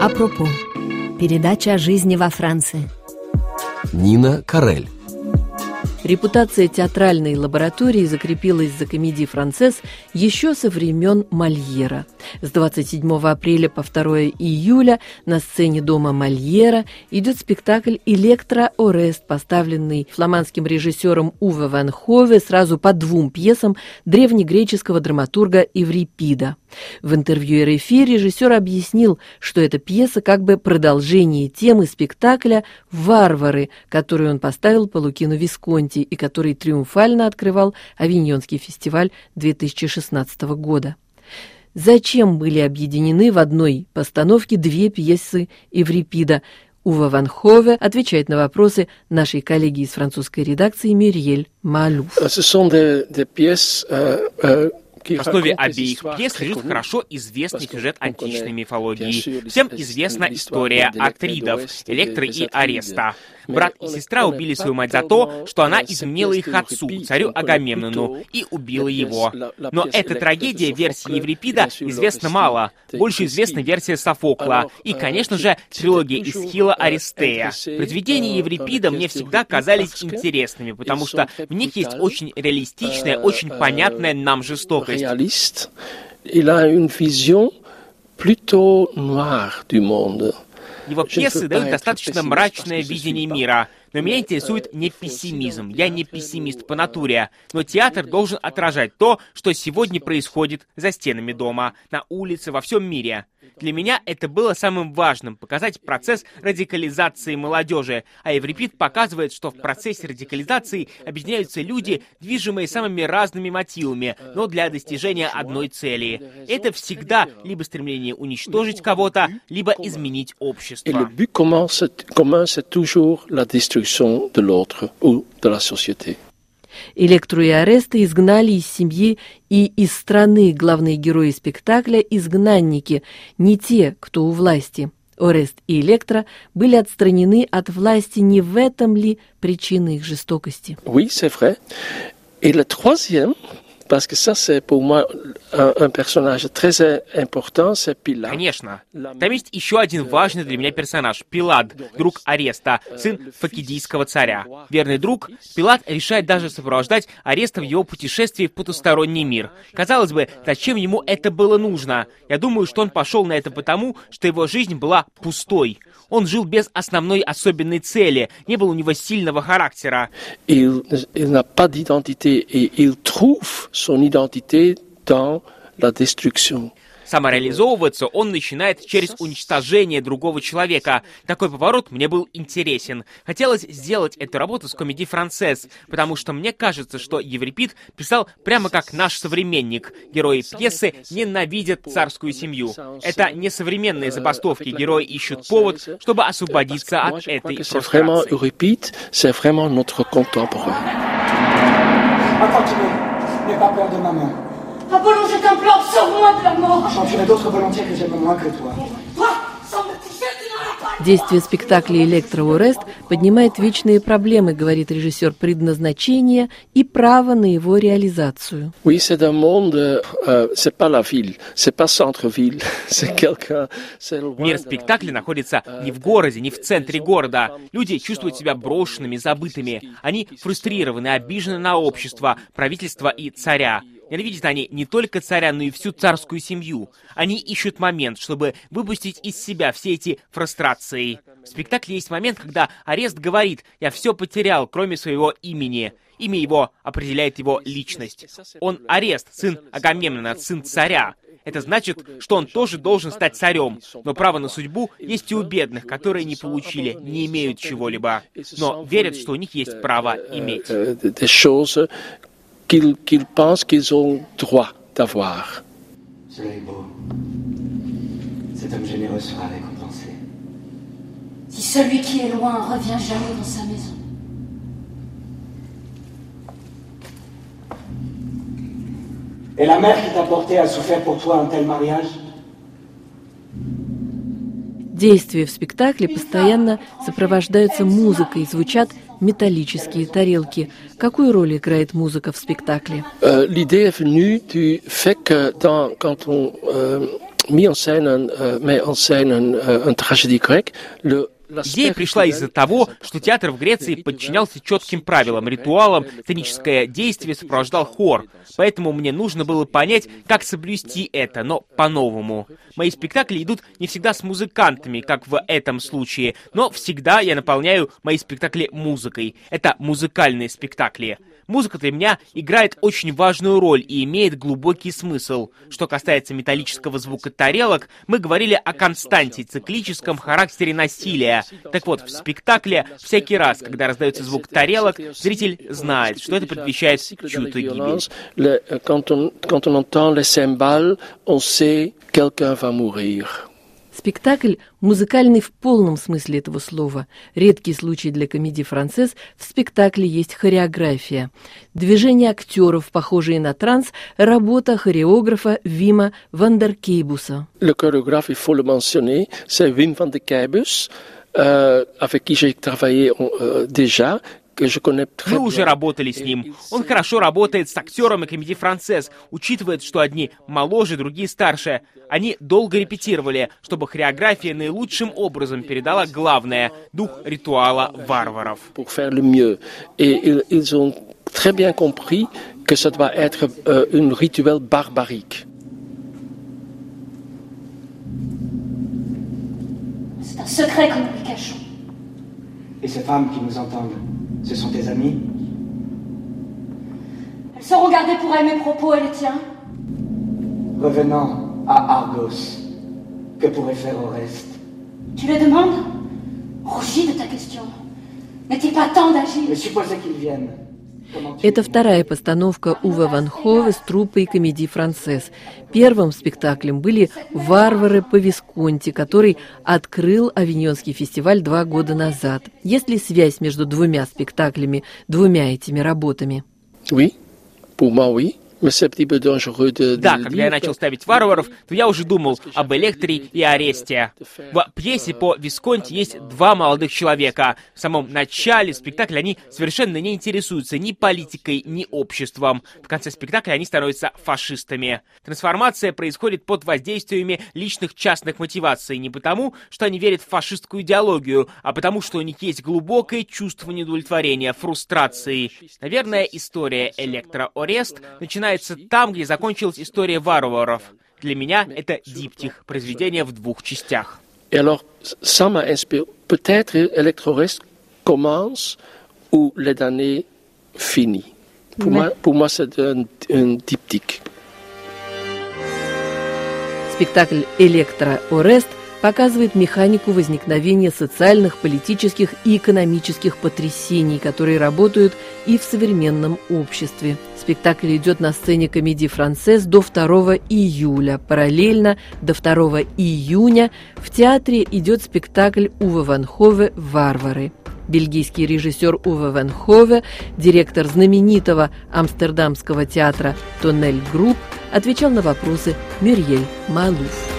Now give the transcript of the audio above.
Апропо. Передача о жизни во Франции. Нина Карель. Репутация театральной лаборатории закрепилась за комедии «Францесс» еще со времен Мольера. С 27 апреля по 2 июля на сцене дома Мольера идет спектакль «Электро Орест», поставленный фламандским режиссером Уве Ван Хове сразу по двум пьесам древнегреческого драматурга Еврипида. В интервью РФИ режиссер объяснил, что эта пьеса как бы продолжение темы спектакля «Варвары», которую он поставил по Лукину Висконти и который триумфально открывал Авиньонский фестиваль 2016 года. Зачем были объединены в одной постановке две пьесы Еврипида? Ува Ван Хове отвечает на вопросы нашей коллеги из французской редакции Мюриель Малюф. В основе обеих пьес лежит хорошо известный сюжет античной мифологии. Всем известна история Атридов, Электры и Ареста. Брат и сестра убили свою мать за то, что она изменила их отцу, царю Агамемнону, и убила его. Но эта трагедия версии Еврипида известна мало. Больше известна версия Софокла и, конечно же, трилогия Исхила Аристея. Произведения Еврипида мне всегда казались интересными, потому что в них есть очень реалистичная, очень понятная нам жестокость. Il a une vision plutôt noire du monde. Его пьесы дают достаточно мрачное видение мира. Но меня интересует не пессимизм. Я не пессимист по натуре. Но театр должен отражать то, что сегодня происходит за стенами дома, на улице, во всем мире. Для меня это было самым важным — показать процесс радикализации молодежи. А Еврипид показывает, что в процессе радикализации объединяются люди, движимые самыми разными мотивами, но для достижения одной цели. Это всегда либо стремление уничтожить кого-то, либо изменить общество. Электру и Ареста изгнали из семьи и из страны главные герои спектакля – изгнанники, не те, кто у власти. Орест и Электра были отстранены от власти, не в этом ли причина их жестокости? Oui, c'est vrai. Et le troisième, parce que ça, c'est pour moi un, un personnage très important, c'est Pilat. Конечно. Там есть еще один важный для меня персонаж — Пилат, друг Ареста, сын факидийского царя. Верный друг, Пилат решает даже сопровождать Ареста в его путешествии в потусторонний мир. Казалось бы, зачем ему это было нужно? Я думаю, что он пошел на это потому, что его жизнь была пустой. Он жил без основной особенной цели, не было у него сильного характера. Il, il. Самореализовываться он начинает через уничтожение другого человека. Такой поворот мне был интересен. Хотелось сделать эту работу с комедией «Францесс», потому что мне кажется, что Еврипид писал прямо как наш современник. Герои пьесы ненавидят царскую семью. Это не современные забастовки. Герои ищут повод, чтобы освободиться от этой фрустрации. Euripide, c'est. Apollon, je t'implore, sauve-moi de la mort J'en d'autres volontiers que j'aime moins que toi. Toi, semble-t-il que tu n'en as pas Действие спектакля «Электро Урест» поднимает вечные проблемы, говорит режиссер, предназначения и право на его реализацию. Oui, c'est un monde, euh, c'est pas la ville, c'est pas centre-ville, c'est quelqu'un, c'est loin Мир спектакля находится не в городе, не в центре города. Люди чувствуют себя брошенными, забытыми. Они фрустрированы, обижены на общество, правительство и царя. Ненавидят они не только царя, но и всю царскую семью. Они ищут момент, чтобы выпустить из себя все эти фрустрации. В спектакле есть момент, когда Арест говорит «Я все потерял, кроме своего имени». Имя его определяет его личность. Он Арест, сын Агамемнона, сын царя. Это значит, что он тоже должен стать царем. Но право на судьбу есть и у бедных, которые не получили, не имеют чего-либо, но верят, что у них есть право иметь. Euh, des- des choses qu'ils qu'ils pensent qu'ils ont droit d'avoir. Cela est beau. Cet homme généreux sera récompensé. Si celui qui est loin revient jamais dans sa maison. Et la mère qui t'a porté a souffert pour toi un tel mariage Действия в спектакле постоянно сопровождаются музыкой, звучат металлические тарелки. Какую роль играет музыка в спектакле? Euh, euh, euh, euh. Le, Идея пришла из-за того, что театр в Греции подчинялся четким правилам, ритуалам, сценическое действие сопровождал хор. Поэтому мне нужно было понять, как соблюсти это, но по-новому. Мои спектакли идут не всегда с музыкантами, как в этом случае, но всегда я наполняю мои спектакли музыкой. Это музыкальные спектакли. Музыка для меня играет очень важную роль и имеет глубокий смысл. Что касается металлического звука тарелок, мы говорили о константе, циклическом характере насилия. Так вот, в спектакле всякий раз, когда раздается звук тарелок, зритель знает, что это предвещает чью-то гибель. Спектакль музыкальный в полном смысле этого слова. Редкий случай для комедии «Францесс» в спектакле есть хореография. Движения актеров, похожие на транс, работа хореографа Вима Вандеркейбуса. Le chorégraphe, il faut le mentionner, euh, avec qui j'ai travaillé euh, déjà, мы уже работали с ним. Он хорошо работает с актером и комедии «Францесс», учитывает, что одни моложе, другие старше. Они долго репетировали, чтобы хореография наилучшим образом передала главное — дух ритуала варваров. très bien compris que ça doit être euh, un rituel barbarique. C'est un secret que nous lui cachons. Et ces femmes qui nous entendent ce sont tes amis Elles sauront garder pour elles mes propos et les tiens. Revenant à Argos, que pourrait faire au reste? Tu le demandes? Rougis de ta question. N'est-il pas temps d'agir? Mais supposez qu'ils viennent. Это вторая постановка Ува Ван Хове с труппой комедии «Францесс». Первым спектаклем были «Варвары по Висконти», который открыл Авиньонский фестиваль два года назад. Есть ли связь между двумя спектаклями, двумя этими работами? Oui, pour moi, oui. Да, когда я начал ставить варваров, то я уже думал об Электре и Аресте. В пьесе по Висконти есть два молодых человека. В самом начале спектакля они совершенно не интересуются ни политикой, ни обществом. В конце спектакля они становятся фашистами. Трансформация происходит под воздействиями личных частных мотиваций не потому, что они верят в фашистскую идеологию, а потому, что у них есть глубокое чувство неудовлетворения, фрустрации. Наверное, история Электро Орест начинается там, где закончилась история варваров. Для меня это диптих, произведение в двух частях. Et alors, ça m'a inspiré. Peut-être Electrorest commence où les damnés finit. Pour, moi, pour moi, c'est un, un diptyque. Спектакль «Электро Орест» показывает механику возникновения социальных, политических и экономических потрясений, которые работают и в современном обществе. Спектакль идет на сцене «Комеди Франсез» до 2 июля. Параллельно до 2 июня в театре идет спектакль Иво ван Хове «Варвары». Бельгийский режиссер Иво ван Хове, директор знаменитого амстердамского театра «Toneelgroep», отвечал на вопросы Мюрьель Малуф.